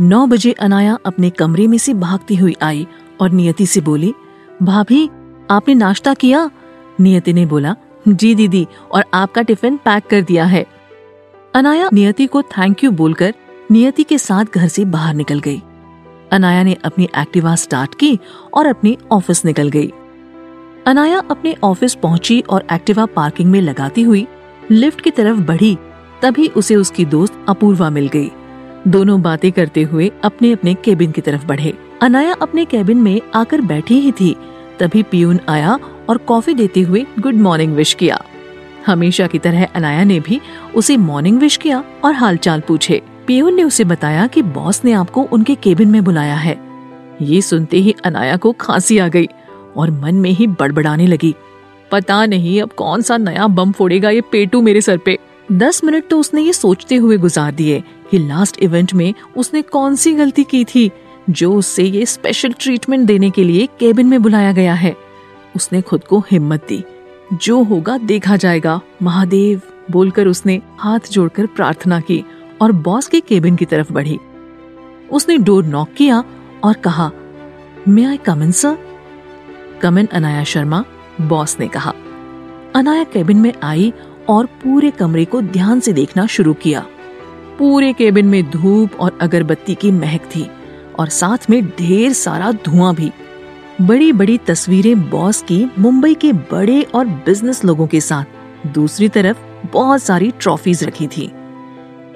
नौ बजे अनाया अपने कमरे में से भागती हुई आई और नियति से बोली, भाभी, आपने नाश्ता किया? नियति ने बोला, जी दीदी, और आपका टिफ़िन पैक कर दिया है। अनाया नियति को थैंक यू बोलकर नियति के साथ घर से बाहर निकल गई। अनाया ने अपनी एक्टिवा स्टार्ट की और अपने ऑफ़िस निकल गई। अनाया अपने ऑफ़िस पहुँची और एक्टिवा पार्किंग में लगाती हुई लिफ्ट की तरफ़ बढ़ी, तभी उसे उसकी दोस्त अपूर्वा मिल गई। दोनों बातें करते हुए अपने अपने केबिन की तरफ़ बढ़े। अनाया अपने केबिन में आकर बैठी ही थी। तभी पियून आया और कॉफ़ी देते हुए गुड मॉर्निंग विश किया। हमेशा की तरह अनाया ने भी उसे मॉर्निंग विश किया और हालचाल पूछे। पियून ने उसे बताया कि बॉस ने आपको उनके केबिन में बुलाया है। ये सुनते ही अनाया को खांसी आ गई और मन में ही बड़बड़ाने लगी। पता नहीं अब कौन सा नया बम फोड़ेगा ये पेटू मेरे सर पे। दस मिनट तो उसने ये सोचते हुए गुजार दिए कि लास्ट इवेंट में उसने कौन सी गलती की थी, जो उससे ये स्पेशल ट्रीटमेंट देने के लिए केबिन में बुलाया गया है? उसने खुद को हिम्मत दी। जो होगा देखा जाएगा, महादेव, बोलकर उसने हाथ जोड़कर प्रार्थना की और बॉस के केबिन की तरफ़ बढ़ी। उसने डोर नॉक किया और कहा may I come in sir come in Anaya Sharma boss ने कहा। अनाया केबिन में आई और पूरे कमरे को ध्यान से देखना शुरू किया। पूरे केबिन में धूप और अगरबत्ती की महक थी और साथ में ढेर सारा धुआँ भी। बड़ी बड़ी तस्वीरें बॉस की मुंबई के बड़े और बिज़नेस लोगों के साथ। दूसरी तरफ़ बहुत सारी ट्रॉफीज रखी थी।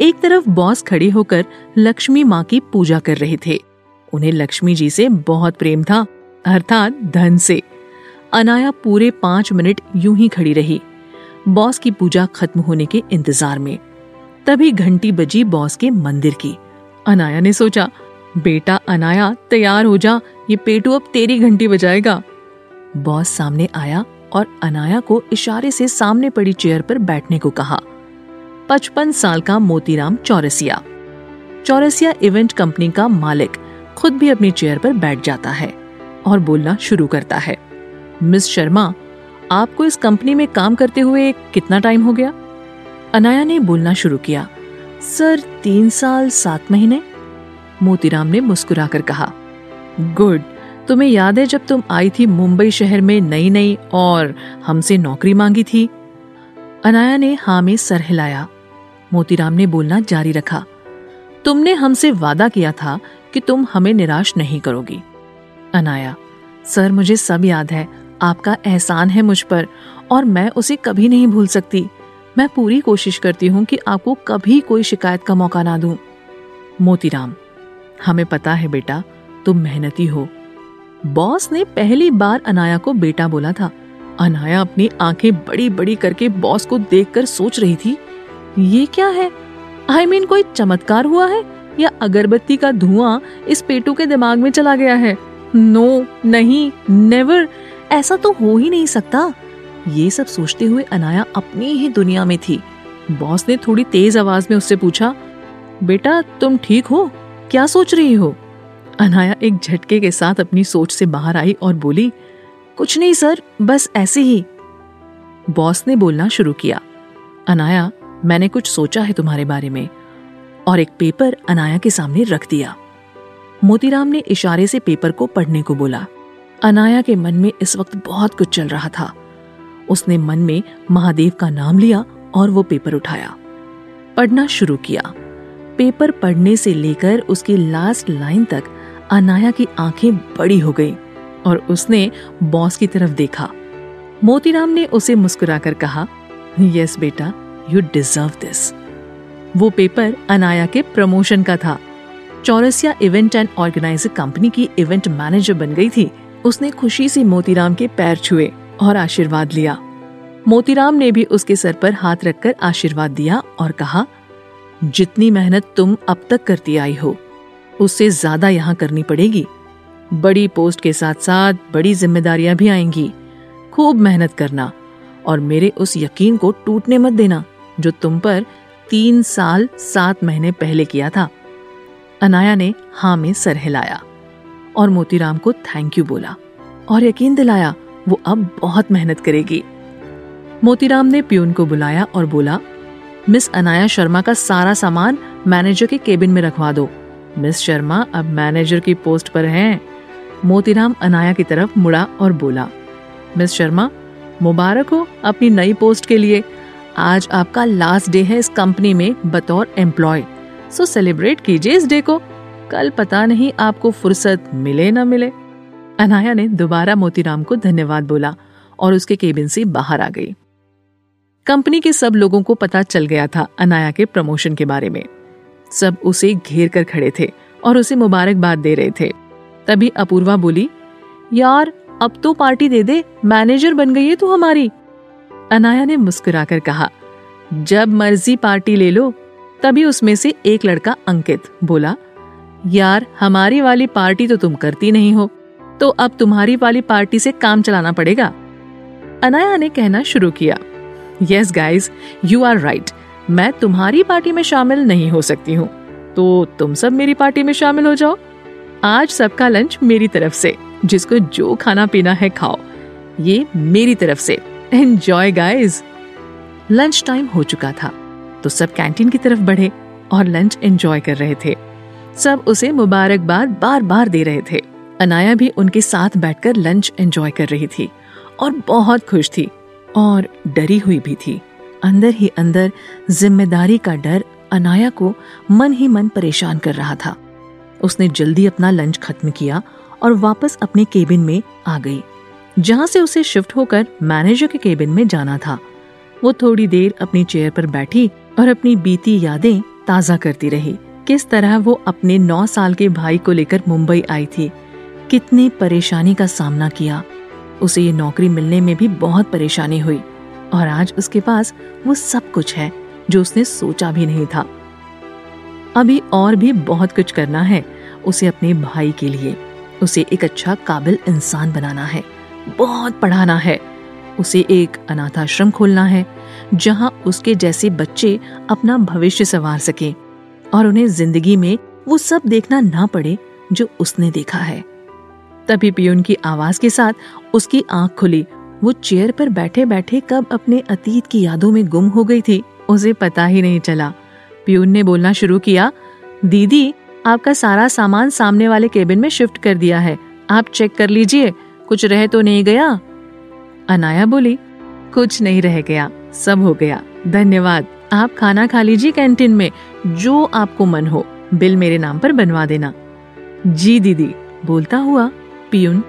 एक तरफ़ बॉस खड़े होकर लक्ष्मी माँ की पूजा कर रहे थे। उन्हें लक्ष्मी जी से बहुत प्रेम था, अर्थात धन से। अनाया पूरे पाँच मिनट यूँ ही खड़ी रही। बॉस की पूजा खत्म होने के इंतज़ार में। तभी घंटी बजी बॉस के मंदिर की। अनाया ने सोचा, बेटा अनाया, तैयार हो जा, ये पेटू अब तेरी घंटी बजाएगा। बॉस सामने आया और अनाया को इशारे से सामने पड़ी चेयर पर बैठने को कहा। पचपन साल का मोतीराम चौरसिया। चौरसिया इवेंट कंपनी का मालिक, खुद भी अपनी चेयर पर बैठ जाता है और बोलना शुरू करता है। मिस शर्मा, आपको इस कंपनी में काम करते हुए कितना टाइम हो गया? अनाया ने बोलना शुरू किया। सर, तीन साल, सात महीने? मोतीराम ने मुस्कुराकर कहा, गुड, तुम्हें याद है जब तुम आई थी मुंबई शहर में नई नई और हमसे नौकरी मांगी थी? अनाया ने हाँ में सर हिलाया। मोतीराम ने बोलना जारी रखा, तुमने हमसे वादा किया था कि तुम हमें निराश नहीं करोगी। अनाया, सर, मुझे सब याद है। आपका एहसान है मुझ पर और मैं उसे कभी नहीं भूल सकती। मैं पूरी कोशिश करती हूँ कि आपको कभी कोई शिकायत का मौका ना दूँ। मोतीराम हमें पता है बेटा तुम मेहनती हो। बॉस ने पहली बार अनाया को बेटा बोला था। अनाया अपनी आँखें बड़ी बड़ी करके बॉस को देखकर सोच रही थी ये क्या है? आई I मीन mean, कोई चमत्कार हुआ है? या अगरबत्ती का धुआँ इस पेटू के दिमाग में चला गया है? नो no, नहीं नेवर ऐसा तो हो ही नहीं सकता। ये सब सोचते हुए अनाया अपनी ही दुनिया में थी। बॉस ने थोड़ी तेज आवाज़ में उससे पूछा, बेटा, तुम ठीक हो? क्या सोच रही हो? अनाया एक झटके के साथ अपनी सोच से बाहर आई और बोली, कुछ नहीं सर, बस ऐसे ही। बॉस ने बोलना शुरू किया। अनाया, मैंने कुछ सोचा है तुम्हारे बारे में। और एक पेपर अनाया के सामने रख दिया। मोतीराम ने इशारे से पेपर को पढ़ने को बोला। अनाया के मन में इस वक्त बहुत कुछ चल रहा था। उसने मन में महादेव का नाम लिया और वो पेपर उठाया। पढ़ना शुरू किया। पेपर पढ़ने से लेकर उसकी लास्ट लाइन तक अनाया की आँखें बड़ी हो गईं और उसने बॉस की तरफ़ देखा। मोतीराम ने उसे मुस्कुराकर कहा यस बेटा यू डिजर्व दिस वो पेपर अनाया के प्रमोशन का था। Chaurasia event and organiser company की इवेंट मैनेजर बन गई थी। उसने खुशी से मोतीराम के पैर छुए और आशीर्वाद लिया। मोतीराम ने भी उसके सर पर हाथ रखकर आशीर्वाद दिया और कहा, जितनी मेहनत तुम अब तक करती आई हो, उससे ज़्यादा यहाँ करनी पड़ेगी। बड़ी पोस्ट के साथ साथ बड़ी जिम्मेदारियाँ भी आएँगी। खूब मेहनत करना और मेरे उस यकीन को टूटने मत देना, जो तुम पर तीन साल सात महीने पहले किया था। अनाया ने हाँ में सर हिलाया और मोतीराम को थैंक यू बोला और यकीन दिलाया, वो अब बहुत मेहनत करेगी। मोतीराम ने प्यून को बुलाया और बोला, मिस अनाया शर्मा का सारा सामान मैनेजर के केबिन में रखवा दो। मिस शर्मा अब मैनेजर की पोस्ट पर हैं। मोतीराम अनाया की तरफ़ मुड़ा और बोला, मिस शर्मा, मुबारक हो अपनी नई पोस्ट के लिए। आज आपका लास्ट डे है इस कंपनी में बतौर एम्प्लॉय। सो सेलिब्रेट कीजिए इस डे को। कल पता नहीं आपको फुर्सत मिले ना मिले। अनाया ने दोबारा मोतीराम को धन्यवाद बोला और उसके केबिन से बाहर आ गई। कंपनी के सब लोगों को पता चल गया था अनाया के प्रमोशन के बारे में। सब उसे घेर कर खड़े थे और उसे मुबारकबाद दे रहे थे। तभी अपूर्वा बोली, यार, अब तो पार्टी दे दे, मैनेजर बन गई है तू हमारी। अनाया ने मुस्कुराकर कहा, जब मर्ज़ी पार्टी ले लो। तभी उसमें से एक लड़का अंकित बोला, यार, हमारी वाली पार्टी तो तुम करती नहीं हो तो अब तुम्हारी वाली पार्टी से काम चलाना पड़ेगा? अनाया ने कहना शुरू किया। Yes guys you are right मैं तुम्हारी पार्टी में शामिल नहीं हो सकती हूँ। तो तुम सब मेरी पार्टी में शामिल हो जाओ। आज सबका लंच मेरी तरफ़ से। जिसको जो खाना पीना है खाओ। ये मेरी तरफ़ से। एंजॉय गाइज़ लंच टाइम हो चुका था। तो सब कैंटीन की तरफ़ बढ़े और लंच एंजॉय कर रहे थे। सब उसे मुबारकबाद बार बार दे रहे थे। अनाया भी उनके साथ बैठकर लंच एंजॉय कर रही थी। और बहुत खुश थी। और डरी हुई भी थी। अंदर ही अंदर ज़िम्मेदारी का डर अनाया को मन ही मन परेशान कर रहा था। उसने जल्दी अपना लंच खत्म किया और वापस अपने केबिन में आ गई, जहाँ से उसे शिफ्ट होकर मैनेजर के केबिन में जाना था। वो थोड़ी देर अपनी चेयर पर बैठी और अपनी बीती यादें ताज़ा करती रही, किस तरह वो अपने नौ साल के भाई को लेकर मुंबई आई थी, कितनी परेशानी का सामना किया उसे ये नौकरी मिलने में भी बहुत परेशानी हुई और आज उसके पास वो सब कुछ है, जो उसने सोचा भी नहीं था। अभी और भी बहुत कुछ करना है उसे अपने भाई के लिए। उसे एक अच्छा काबिल इंसान बनाना है, बहुत पढ़ाना है। उसे एक अनाथाश्रम खोलना है, जहाँ उसके जैसे बच्चे अपना भविष्य संवार सके और उन्हें ज़िंदगी में वो सब देखना ना पड़े जो उसने देखा है। तभी पियून की आवाज़ के साथ उसकी आँख खुली। वो चेयर पर बैठे बैठे कब अपने अतीत की यादों में गुम हो गई थी, उसे पता ही नहीं चला। पियून ने बोलना शुरू किया, दीदी, आपका सारा सामान सामने वाले केबिन में शिफ्ट कर दिया है। आप चेक कर लीजिए, कुछ रह तो नहीं गया? अनाया बोली, कुछ नहीं रह गया, सब हो गया। धन्यवाद, आप खाना खा लीजिए कैंटीन में, जो आपको मन हो, बिल मेरे नाम पर बनवा देना। जी दीदी, बोलता हुआ पियून